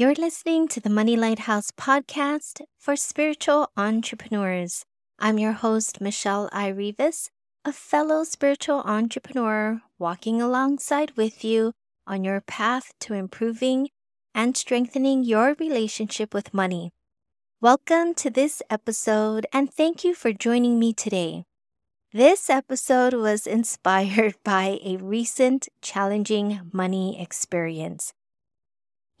You're listening to the Money Lighthouse podcast for spiritual entrepreneurs. I'm your host, Michel Ai Reavis, a fellow spiritual entrepreneur walking alongside with you on your path to improving and strengthening your relationship with money. Welcome to this episode and thank you for joining me today. This episode was inspired by a recent challenging money experience.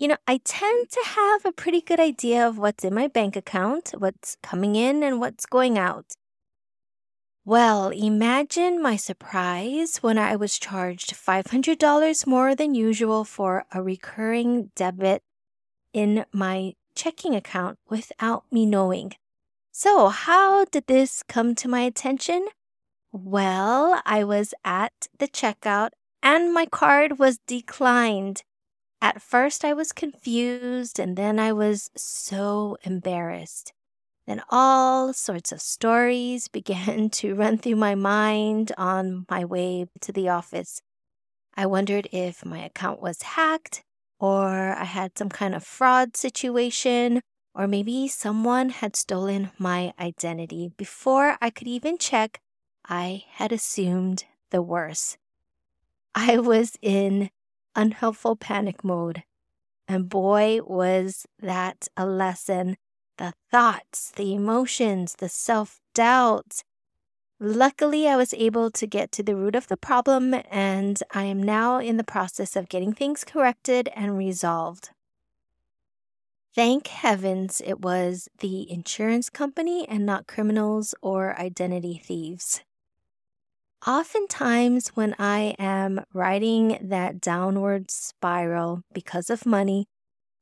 You know, I tend to have a pretty good idea of what's in my bank account, what's coming in, and what's going out. Well, imagine my surprise when I was charged $500 more than usual for a recurring debit in my checking account without me knowing. So, how did this come to my attention? Well, I was at the checkout and my card was declined. At first, I was confused and then I was so embarrassed. Then all sorts of stories began to run through my mind on my way to the office. I wondered if my account was hacked, or I had some kind of fraud situation, or maybe someone had stolen my identity. Before I could even check, I had assumed the worst. I was in unhelpful panic mode. And boy, was that a lesson. The thoughts, the emotions, the self doubt. Luckily, I was able to get to the root of the problem, and I am now in the process of getting things corrected and resolved. Thank heavens it was the insurance company and not criminals or identity thieves. Oftentimes, when I am riding that downward spiral because of money,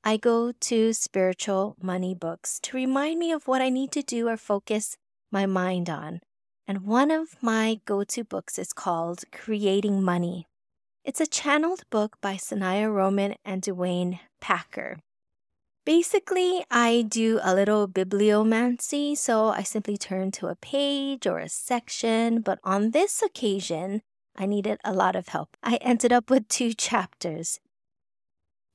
I go to spiritual money books to remind me of what I need to do or focus my mind on. And one of my go to books is called Creating Money. It's a channeled book by Sanaya Roman and Duane Packer. Basically, I do a little bibliomancy, so I simply turn to a page or a section, but on this occasion, I needed a lot of help. I ended up with two chapters.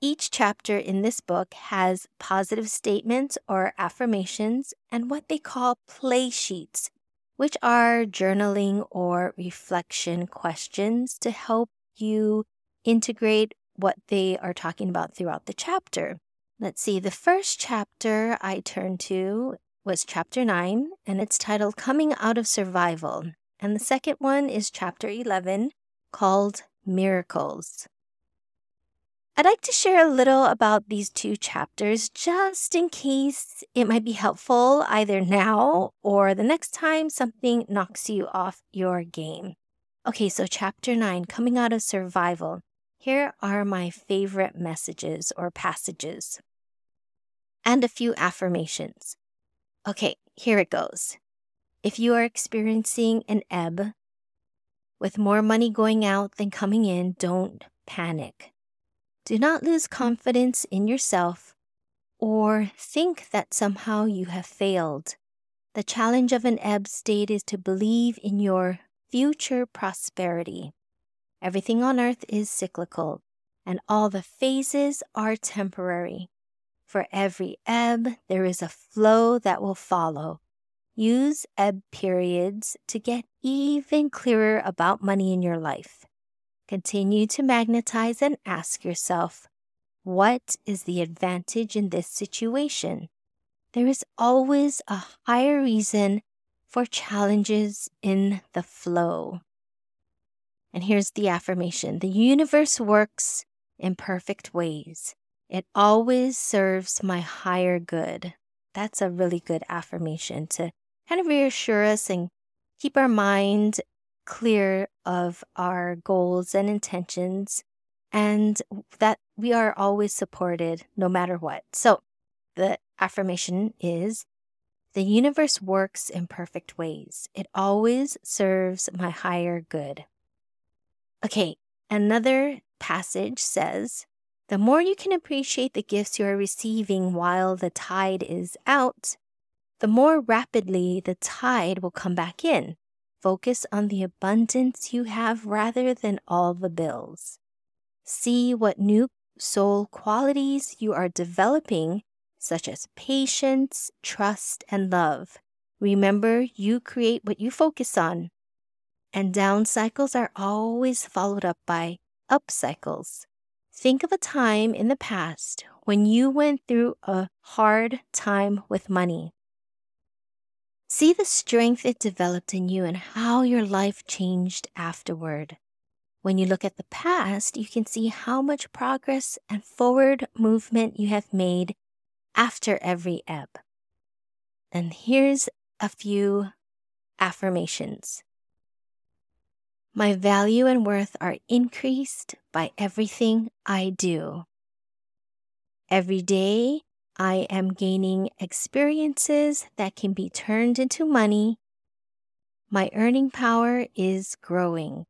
Each chapter in this book has positive statements or affirmations and what they call play sheets, which are journaling or reflection questions to help you integrate what they are talking about throughout the chapter. Let's see, the first chapter I turned to was chapter 9, and it's titled Coming Out of Survival. And the second one is chapter 11, called Miracles. I'd like to share a little about these two chapters just in case it might be helpful either now or the next time something knocks you off your game. Okay, so chapter 9, Coming Out of Survival. Here are my favorite messages or passages and a few affirmations. Okay, here it goes. If you are experiencing an ebb with more money going out than coming in, don't panic. Do not lose confidence in yourself or think that somehow you have failed. The challenge of an ebb state is to believe in your future prosperity. Everything on earth is cyclical, and all the phases are temporary. For every ebb, there is a flow that will follow. Use ebb periods to get even clearer about money in your life. Continue to magnetize and ask yourself, what is the advantage in this situation? There is always a higher reason for challenges in the flow. And here's the affirmation the universe works in perfect ways. It always serves my higher good. That's a really good affirmation to kind of reassure us and keep our mind clear of our goals and intentions and that we are always supported no matter what. So the affirmation is the universe works in perfect ways. It always serves my higher good. Okay, another passage says, the more you can appreciate the gifts you are receiving while the tide is out, the more rapidly the tide will come back in. Focus on the abundance you have rather than all the bills. See what new soul qualities you are developing, such as patience, trust, and love. Remember, you create what you focus on. And down cycles are always followed up by up cycles. Think of a time in the past when you went through a hard time with money. See the strength it developed in you and how your life changed afterward. When you look at the past, you can see how much progress and forward movement you have made after every ebb. And here's a few affirmations. My value and worth are increased by everything I do. Every day, I am gaining experiences that can be turned into money. My earning power is growing.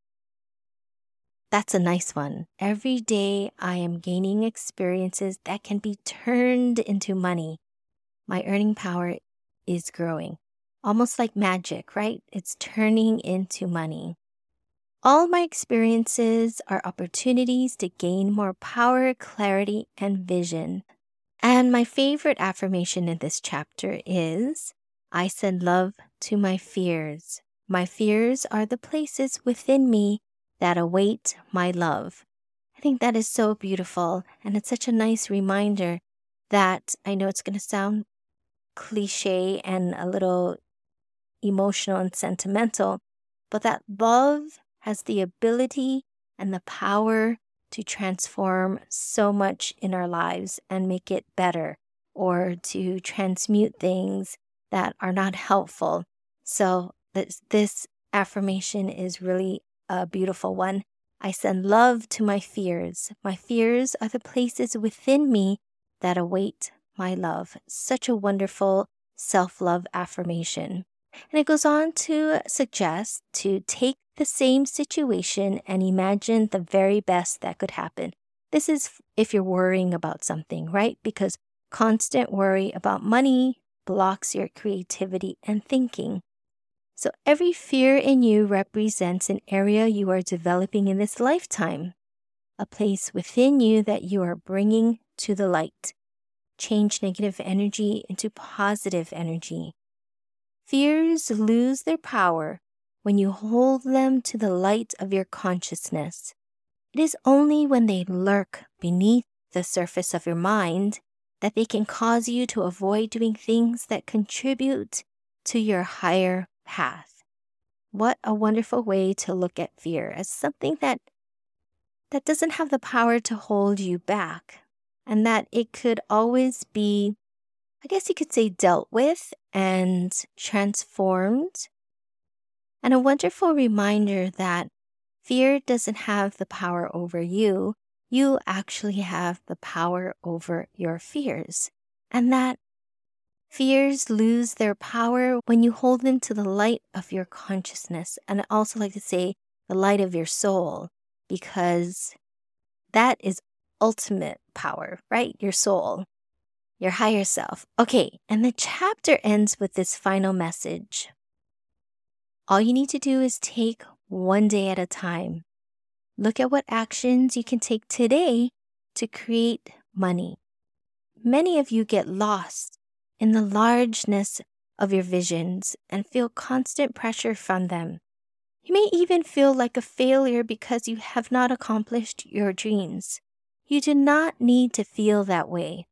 That's a nice one. Every day I am gaining experiences that can be turned into money. My earning power is growing. Almost like magic, right? It's turning into money. All my experiences are opportunities to gain more power, clarity, and vision. And my favorite affirmation in this chapter is I send love to my fears. My fears are the places within me that await my love. I think that is so beautiful. And it's such a nice reminder that I know it's going to sound cliche and a little emotional and sentimental, but that love has the ability and the power to transform so much in our lives and make it better or to transmute things that are not helpful. So, this, this affirmation is really a beautiful one. I send love to my fears. My fears are the places within me that await my love. Such a wonderful self love affirmation. And it goes on to suggest to take the same situation and imagine the very best that could happen. This is if you're worrying about something, right? Because constant worry about money blocks your creativity and thinking. So every fear in you represents an area you are developing in this lifetime, a place within you that you are bringing to the light. Change negative energy into positive energy. Fears lose their power when you hold them to the light of your consciousness. It is only when they lurk beneath the surface of your mind that they can cause you to avoid doing things that contribute to your higher path. What a wonderful way to look at fear as something that that doesn't have the power to hold you back and that it could always be I guess you could say dealt with and transformed and a wonderful reminder that fear doesn't have the power over you. You actually have the power over your fears. And that fears lose their power when you hold them to the light of your consciousness. And I also like to say the light of your soul, because that is ultimate power, right? Your soul, your higher self. Okay, and the chapter ends with this final message all you need to do is take one day at a time. Look at what actions you can take today to create money. Many of you get lost in the largeness of your visions and feel constant pressure from them. You may even feel like a failure because you have not accomplished your dreams. You do not need to feel that way.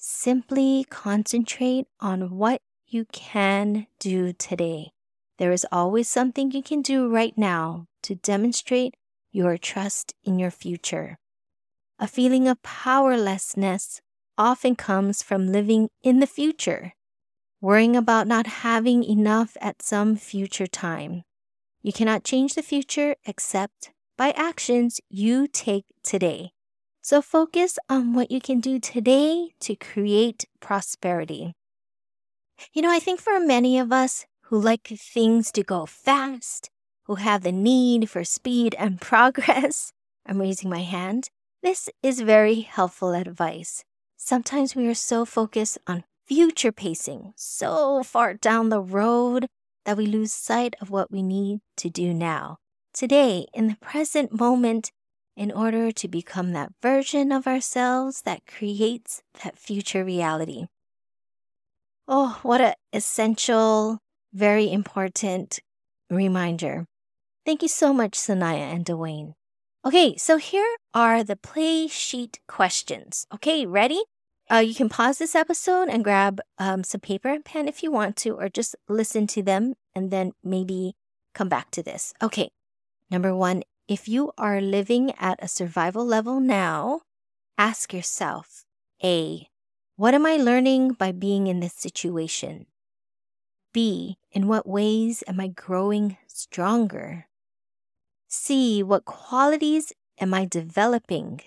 Simply concentrate on what you can do today. There is always something you can do right now to demonstrate your trust in your future. A feeling of powerlessness often comes from living in the future, worrying about not having enough at some future time. You cannot change the future except by actions you take today. So focus on what you can do today to create prosperity. You know, I think for many of us who like things to go fast, who have the need for speed and progress, I'm raising my hand, this is very helpful advice. Sometimes we are so focused on future pacing, so far down the road, that we lose sight of what we need to do now. Today, in the present moment, in order to become that version of ourselves that creates that future reality. Oh, what an essential, very important reminder. Thank you so much, Sanaya and Duane. Okay, so here are the play sheet questions. Okay, ready? Uh, you can pause this episode and grab um, some paper and pen if you want to, or just listen to them and then maybe come back to this. Okay, number one if you are living at a survival level now, ask yourself A, what am I learning by being in this situation? B, in what ways am I growing stronger? C, what qualities am I developing?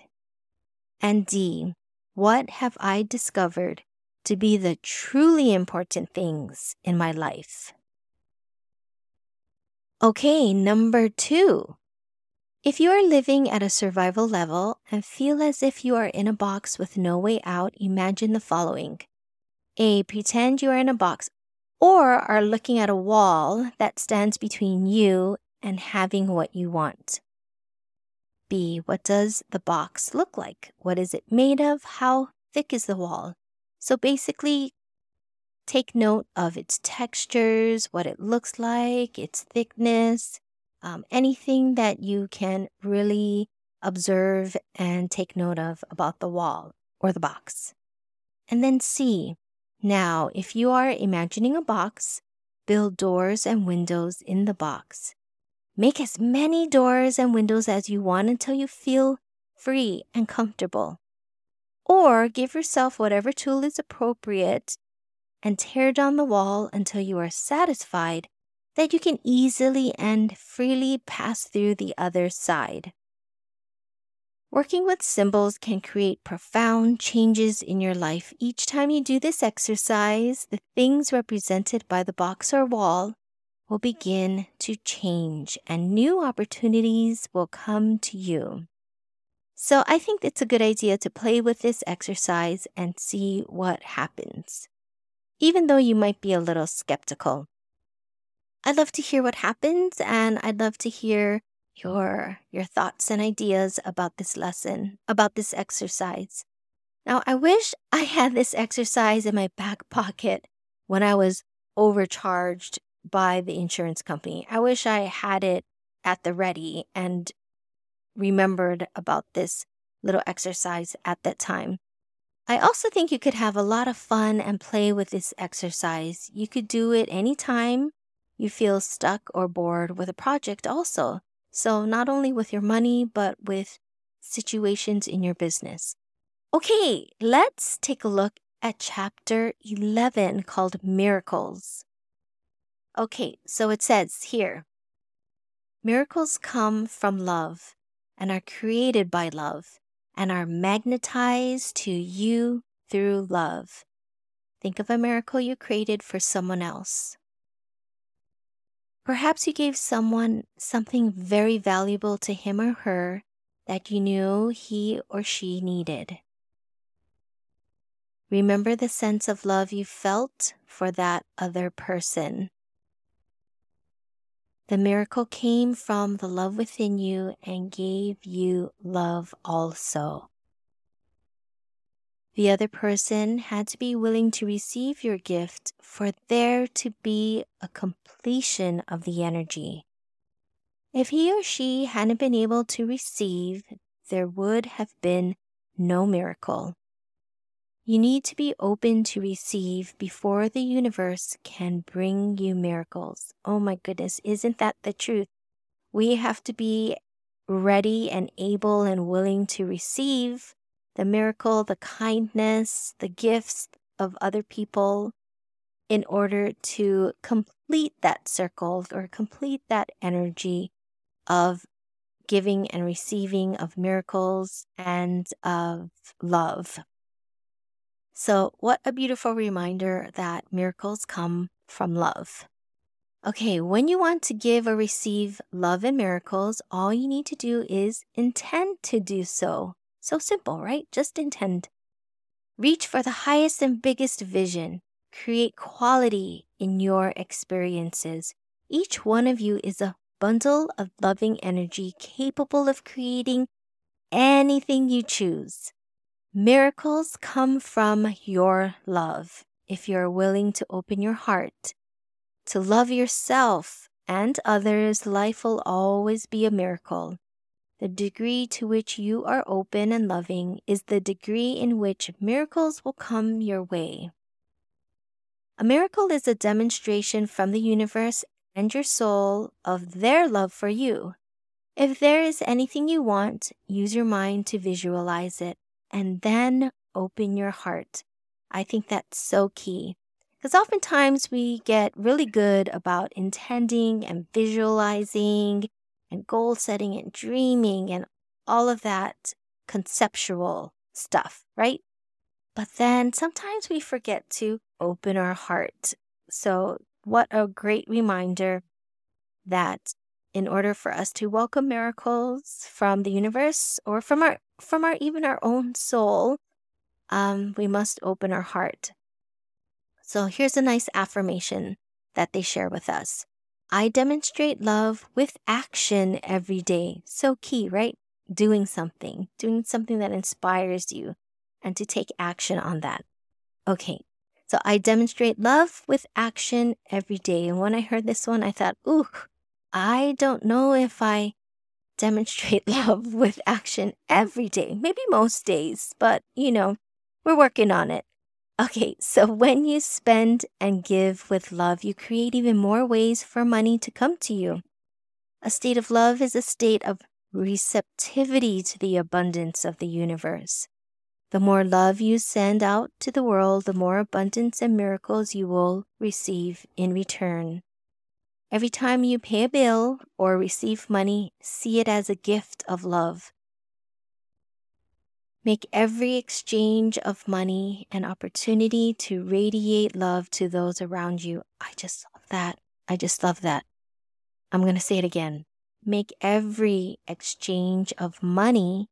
And D, what have I discovered to be the truly important things in my life? Okay, number two. If you are living at a survival level and feel as if you are in a box with no way out, imagine the following A. Pretend you are in a box or are looking at a wall that stands between you and having what you want. B. What does the box look like? What is it made of? How thick is the wall? So basically, take note of its textures, what it looks like, its thickness, um, anything that you can really observe and take note of about the wall or the box. And then C. Now, if you are imagining a box, build doors and windows in the box. Make as many doors and windows as you want until you feel free and comfortable. Or give yourself whatever tool is appropriate and tear down the wall until you are satisfied that you can easily and freely pass through the other side. Working with symbols can create profound changes in your life. Each time you do this exercise, the things represented by the box or wall will begin to change and new opportunities will come to you. So I think it's a good idea to play with this exercise and see what happens, even though you might be a little skeptical. I'd love to hear what happens and I'd love to hear your your thoughts and ideas about this lesson, about this exercise. Now, I wish I had this exercise in my back pocket when I was overcharged by the insurance company. I wish I had it at the ready and remembered about this little exercise at that time. I also think you could have a lot of fun and play with this exercise. You could do it anytime you feel stuck or bored with a project also. So, not only with your money, but with situations in your business. Okay, let's take a look at chapter 11 called Miracles. Okay, so it says here Miracles come from love and are created by love and are magnetized to you through love. Think of a miracle you created for someone else. Perhaps you gave someone something very valuable to him or her that you knew he or she needed. Remember the sense of love you felt for that other person. The miracle came from the love within you and gave you love also. The other person had to be willing to receive your gift for there to be a completion of the energy. If he or she hadn't been able to receive, there would have been no miracle. You need to be open to receive before the universe can bring you miracles. Oh my goodness, isn't that the truth? We have to be ready and able and willing to receive the miracle, the kindness, the gifts of other people in order to complete that circle or complete that energy of giving and receiving of miracles and of love. So, what a beautiful reminder that miracles come from love. Okay, when you want to give or receive love and miracles, all you need to do is intend to do so. So simple, right? Just intend. Reach for the highest and biggest vision. Create quality in your experiences. Each one of you is a bundle of loving energy capable of creating anything you choose. Miracles come from your love if you're willing to open your heart. To love yourself and others, life will always be a miracle. The degree to which you are open and loving is the degree in which miracles will come your way. A miracle is a demonstration from the universe and your soul of their love for you. If there is anything you want, use your mind to visualize it and then open your heart. I think that's so key. Because oftentimes we get really good about intending and visualizing and goal setting and dreaming and all of that conceptual stuff, right? But then sometimes we forget to open our heart. So what a great reminder that in order for us to welcome miracles from the universe or from our from our even our own soul, um, we must open our heart. So here's a nice affirmation that they share with us. I demonstrate love with action every day. So key, right? Doing something, doing something that inspires you and to take action on that. Okay, so I demonstrate love with action every day. And when I heard this one, I thought, ooh, I don't know if I demonstrate love with action every day, maybe most days, but you know, we're working on it. Okay, so when you spend and give with love, you create even more ways for money to come to you. A state of love is a state of receptivity to the abundance of the universe. The more love you send out to the world, the more abundance and miracles you will receive in return. Every time you pay a bill or receive money, see it as a gift of love. Make every exchange of money an opportunity to radiate love to those around you. I just love that. I just love that. I'm going to say it again. Make every exchange of money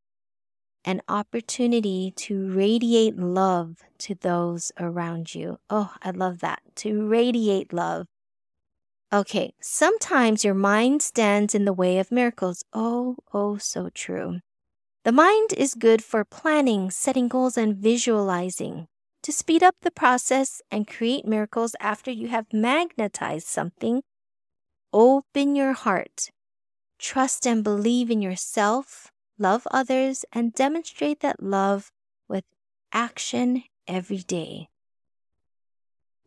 an opportunity to radiate love to those around you. Oh, I love that. To radiate love. Okay, sometimes your mind stands in the way of miracles. Oh, oh, so true. The mind is good for planning, setting goals, and visualizing. To speed up the process and create miracles after you have magnetized something, open your heart. Trust and believe in yourself love others, and demonstrate that love with action every day.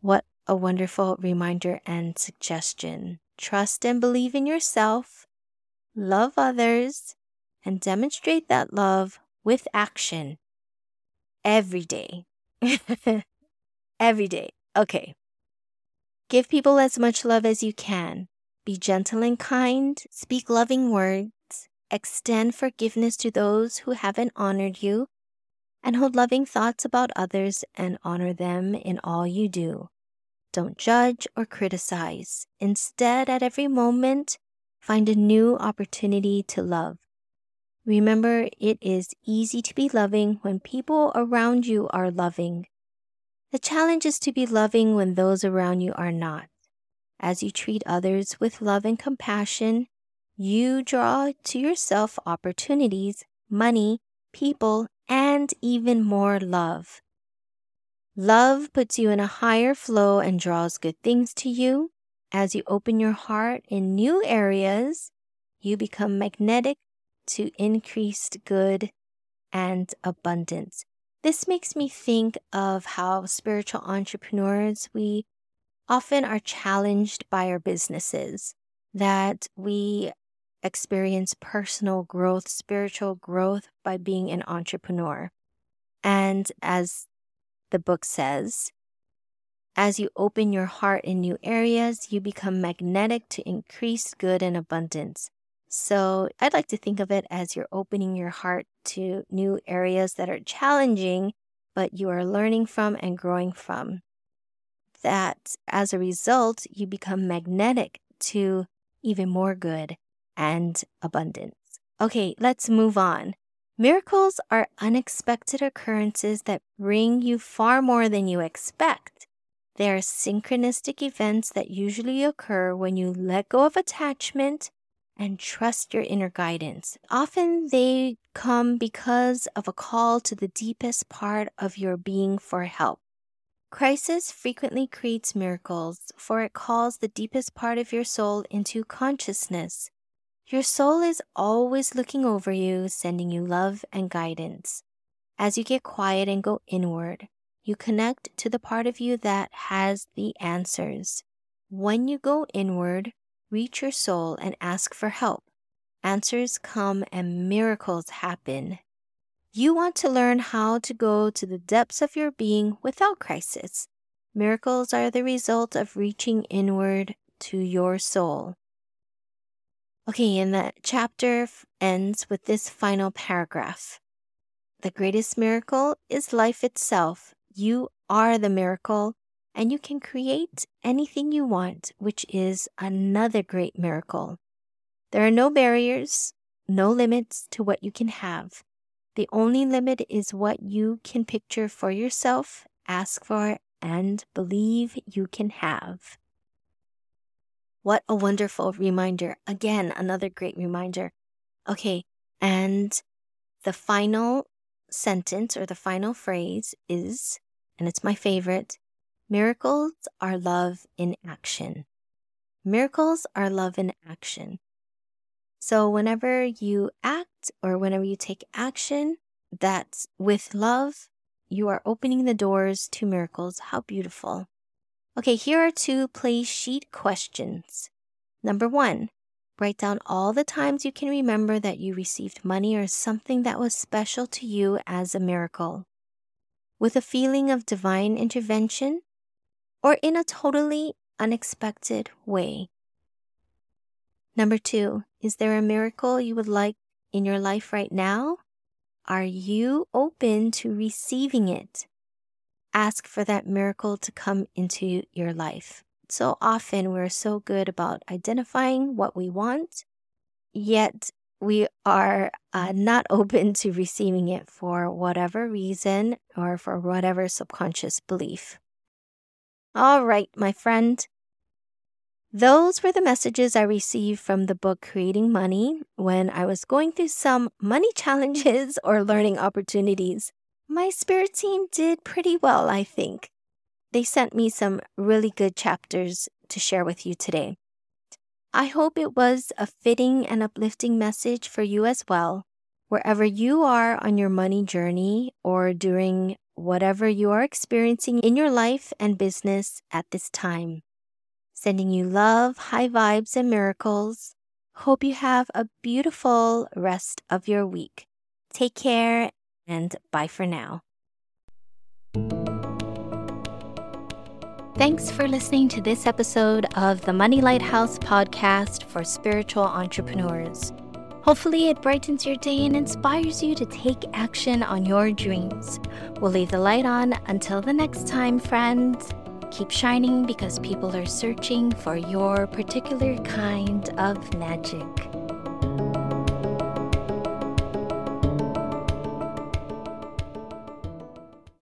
What a wonderful reminder and suggestion. Trust and believe in yourself, love others, and demonstrate that love with action every day. every day. Okay. Give people as much love as you can. Be gentle and kind. Speak loving words. Extend forgiveness to those who haven't honored you, and hold loving thoughts about others and honor them in all you do. Don't judge or criticize. Instead, at every moment, find a new opportunity to love. Remember, it is easy to be loving when people around you are loving. The challenge is to be loving when those around you are not. As you treat others with love and compassion, you draw to yourself opportunities, money, people, and even more love. Love puts you in a higher flow and draws good things to you. As you open your heart in new areas, you become magnetic to increased good and abundance. This makes me think of how spiritual entrepreneurs, we often are challenged by our businesses, that we experience personal growth, spiritual growth by being an entrepreneur. And as the book says, as you open your heart in new areas, you become magnetic to increased good and abundance. So I'd like to think of it as you're opening your heart to new areas that are challenging, but you are learning from and growing from. That as a result, you become magnetic to even more good and abundance. Okay, let's move on. Miracles are unexpected occurrences that bring you far more than you expect. They are synchronistic events that usually occur when you let go of attachment and trust your inner guidance. Often they come because of a call to the deepest part of your being for help. Crisis frequently creates miracles, for it calls the deepest part of your soul into consciousness. Your soul is always looking over you, sending you love and guidance. As you get quiet and go inward, you connect to the part of you that has the answers. When you go inward, reach your soul and ask for help. Answers come and miracles happen. You want to learn how to go to the depths of your being without crisis. Miracles are the result of reaching inward to your soul. Okay, and that chapter ends with this final paragraph. The greatest miracle is life itself. You are the miracle, and you can create anything you want, which is another great miracle. There are no barriers, no limits to what you can have. The only limit is what you can picture for yourself, ask for, and believe you can have. What a wonderful reminder. Again, another great reminder. Okay, and the final sentence or the final phrase is, and it's my favorite miracles are love in action. Miracles are love in action. So, whenever you act or whenever you take action that's with love, you are opening the doors to miracles. How beautiful. Okay, here are two play sheet questions. Number one, write down all the times you can remember that you received money or something that was special to you as a miracle. With a feeling of divine intervention or in a totally unexpected way. Number two, is there a miracle you would like in your life right now? Are you open to receiving it? Ask for that miracle to come into your life. So often we're so good about identifying what we want, yet we are uh, not open to receiving it for whatever reason or for whatever subconscious belief. All right, my friend. Those were the messages I received from the book Creating Money when I was going through some money challenges or learning opportunities. My spirit team did pretty well, I think. They sent me some really good chapters to share with you today. I hope it was a fitting and uplifting message for you as well, wherever you are on your money journey or during whatever you are experiencing in your life and business at this time sending you love, high vibes, and miracles. Hope you have a beautiful rest of your week. Take care and bye for now. Thanks for listening to this episode of the Money Lighthouse podcast for spiritual entrepreneurs. Hopefully, it brightens your day and inspires you to take action on your dreams. We'll leave the light on until the next time, friends. Keep shining because people are searching for your particular kind of magic.